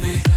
me.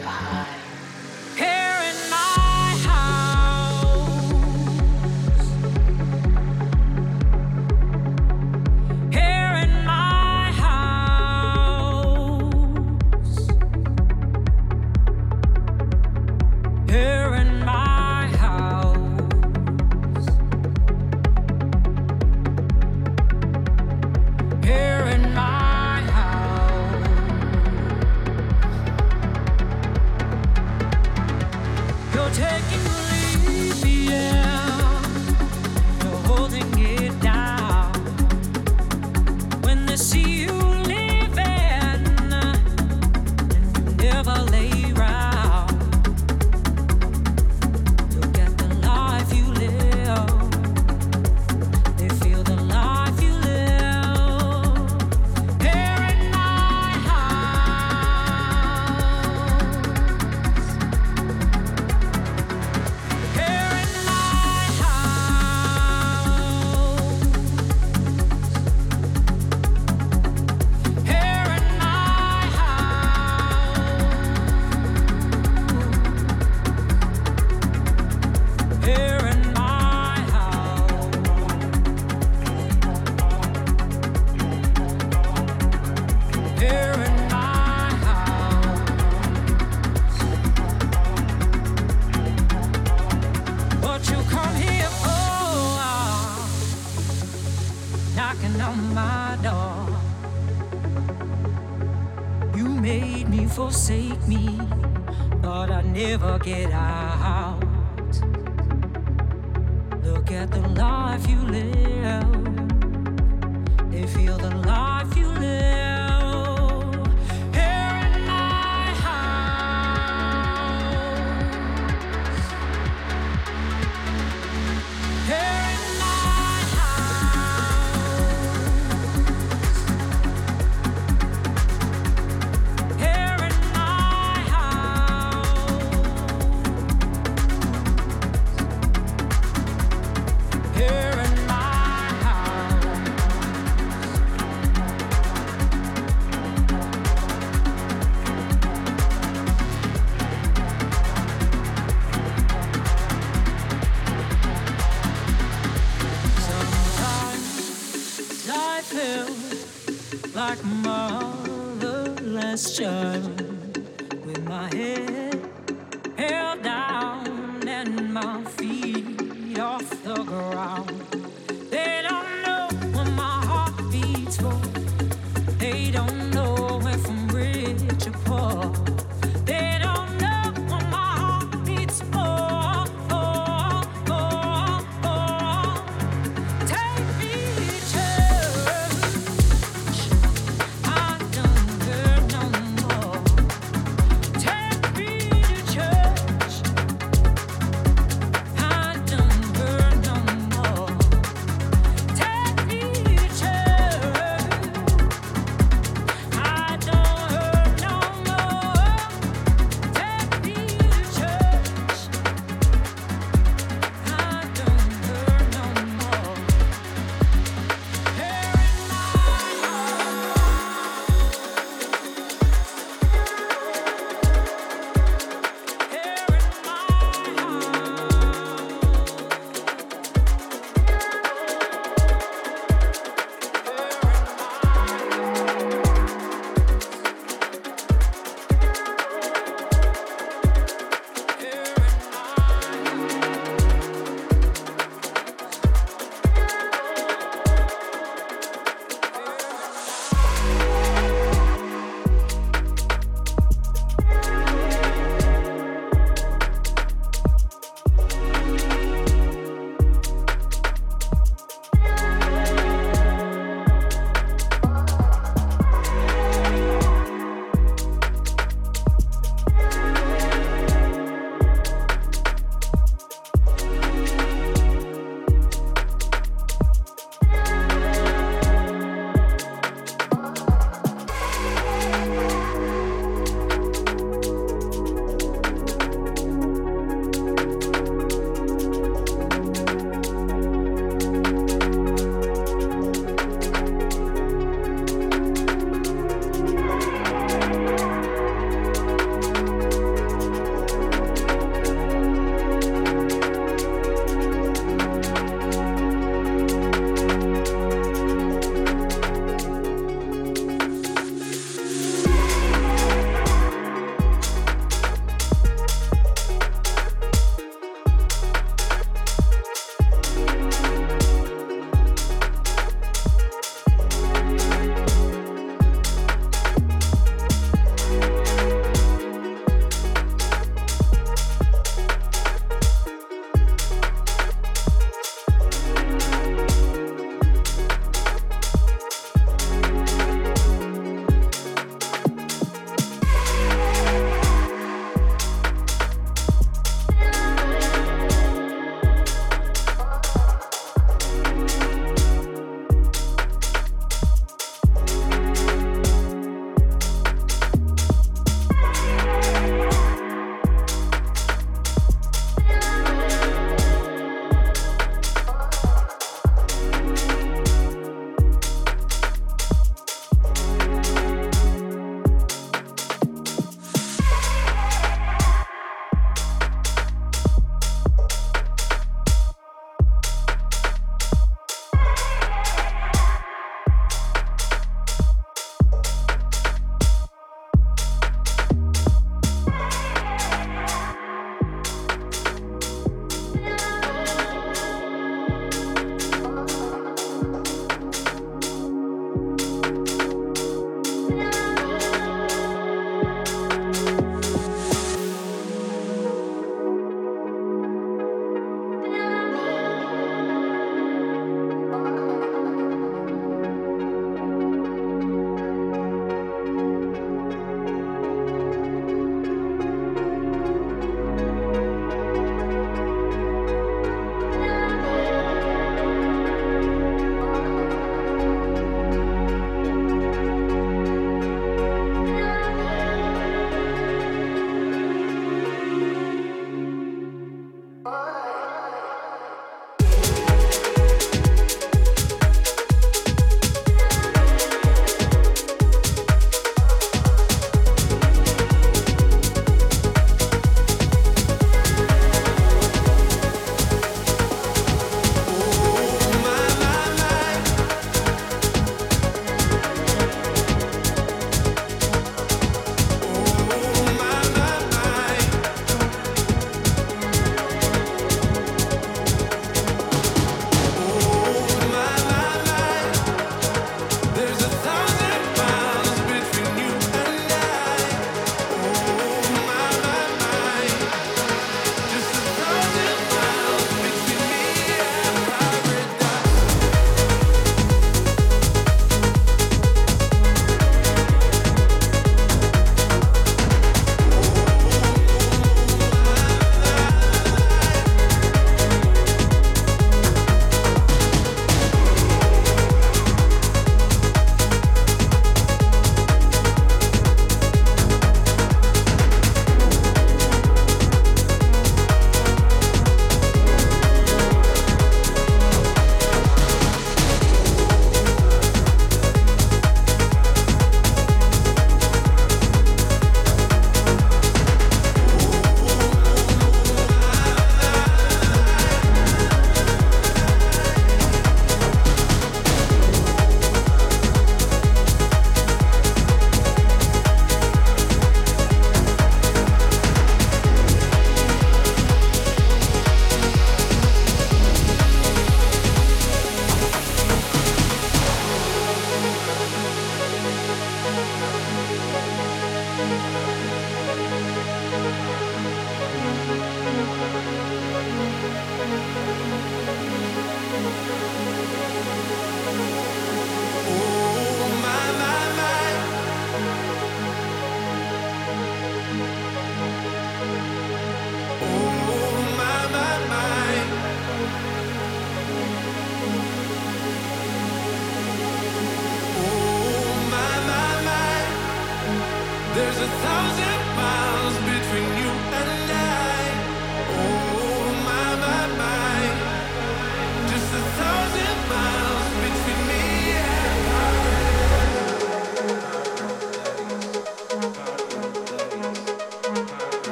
嗨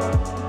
Bye.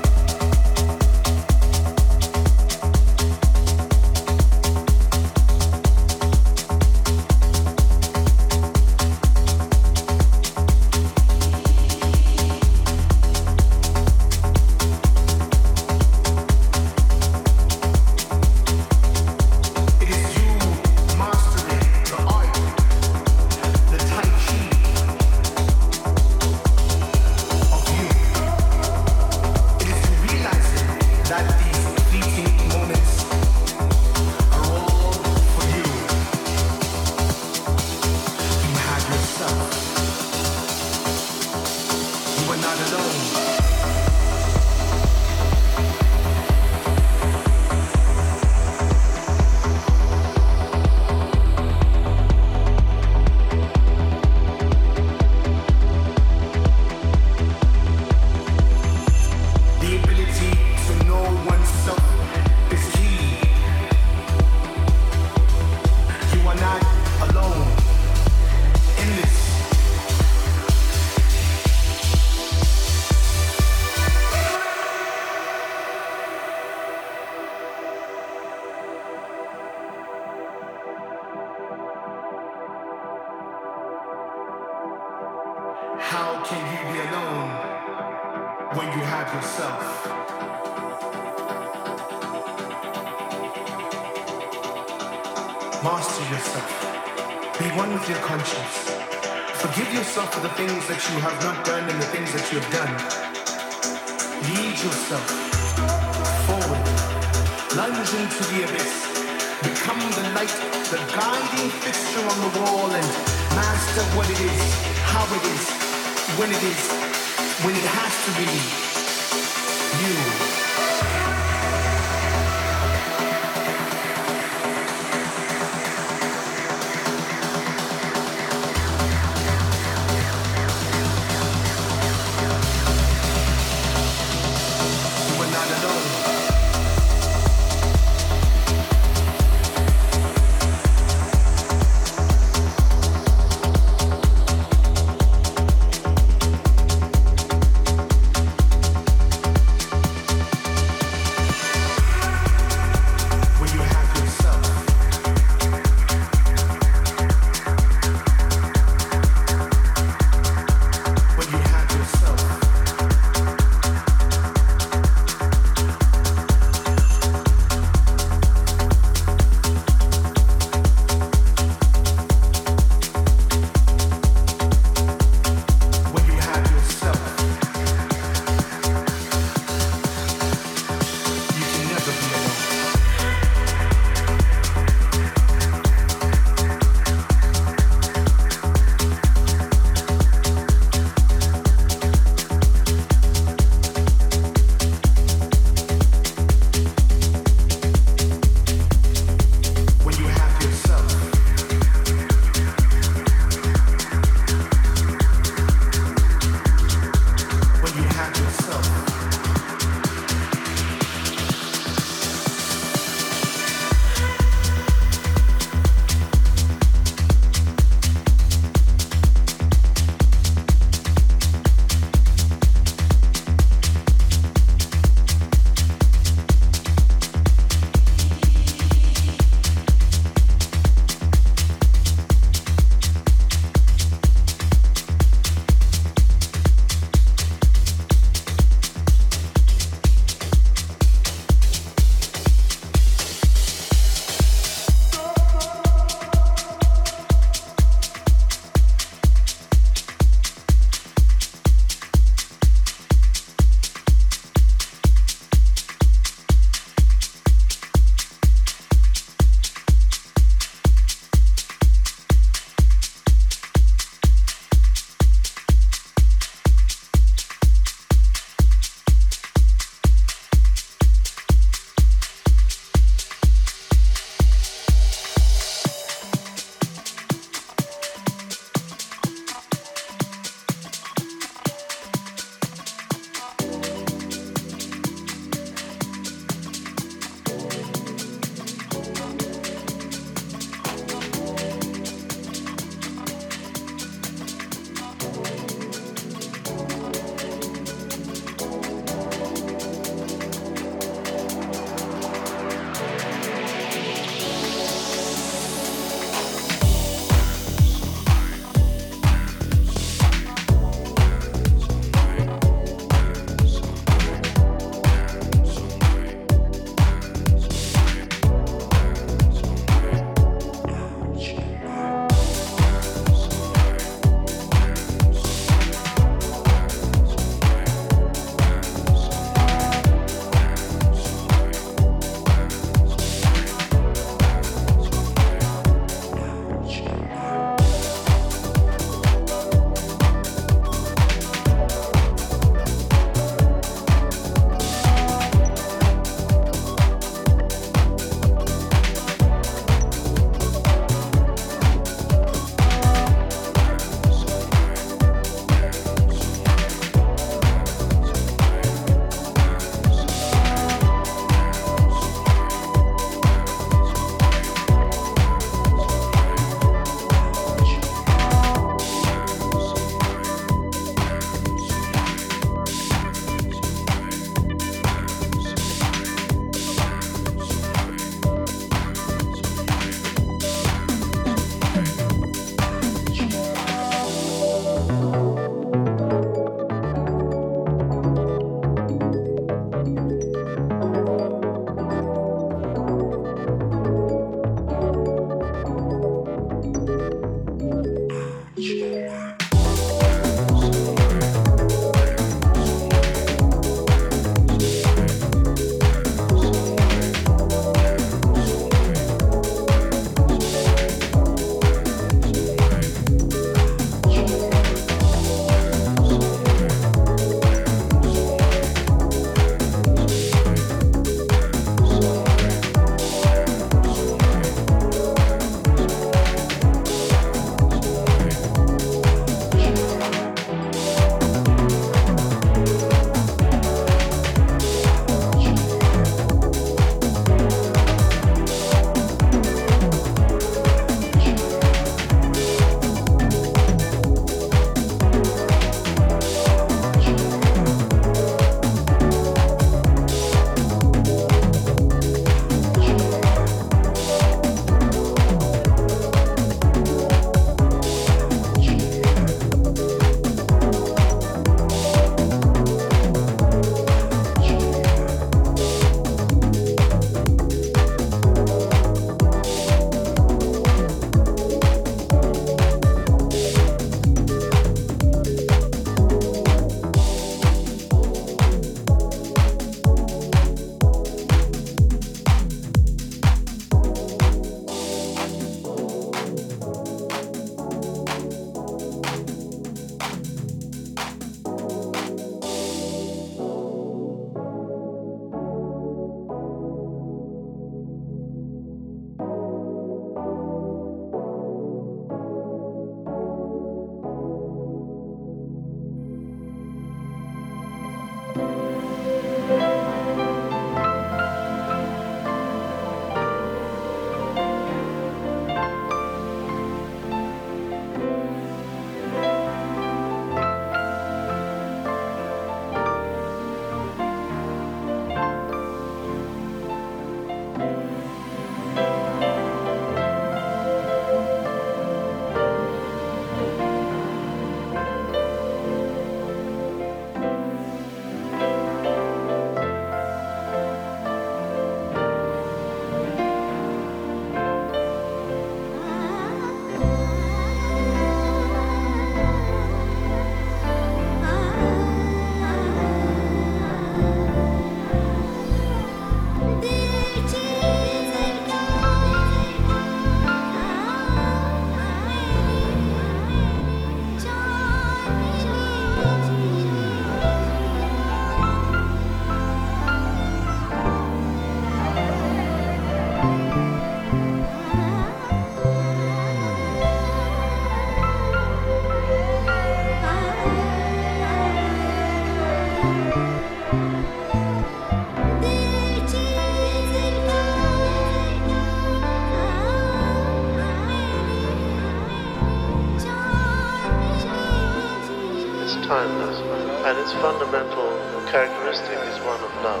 Its fundamental characteristic is one of love.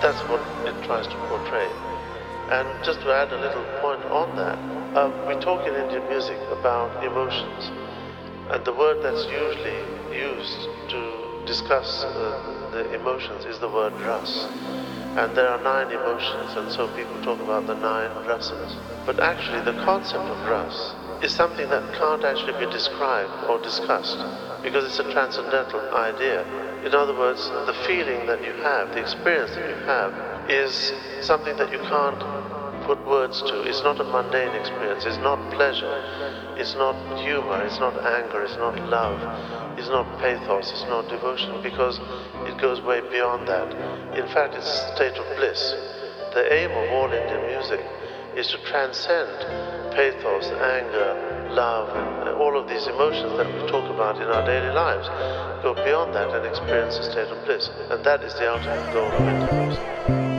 That's what it tries to portray. And just to add a little point on that, um, we talk in Indian music about emotions, and the word that's usually used to discuss uh, the emotions is the word ras. And there are nine emotions, and so people talk about the nine rasas. But actually, the concept of ras is something that can't actually be described or discussed because it's a transcendental idea. In other words, the feeling that you have, the experience that you have, is something that you can't put words to. It's not a mundane experience. It's not pleasure. It's not humor. It's not anger. It's not love. It's not pathos. It's not devotion because it goes way beyond that. In fact, it's a state of bliss. The aim of all Indian music is to transcend pathos, anger, love, and all of these emotions that we talk about in our daily lives. Go beyond that and experience a state of bliss. And that is the ultimate goal of music.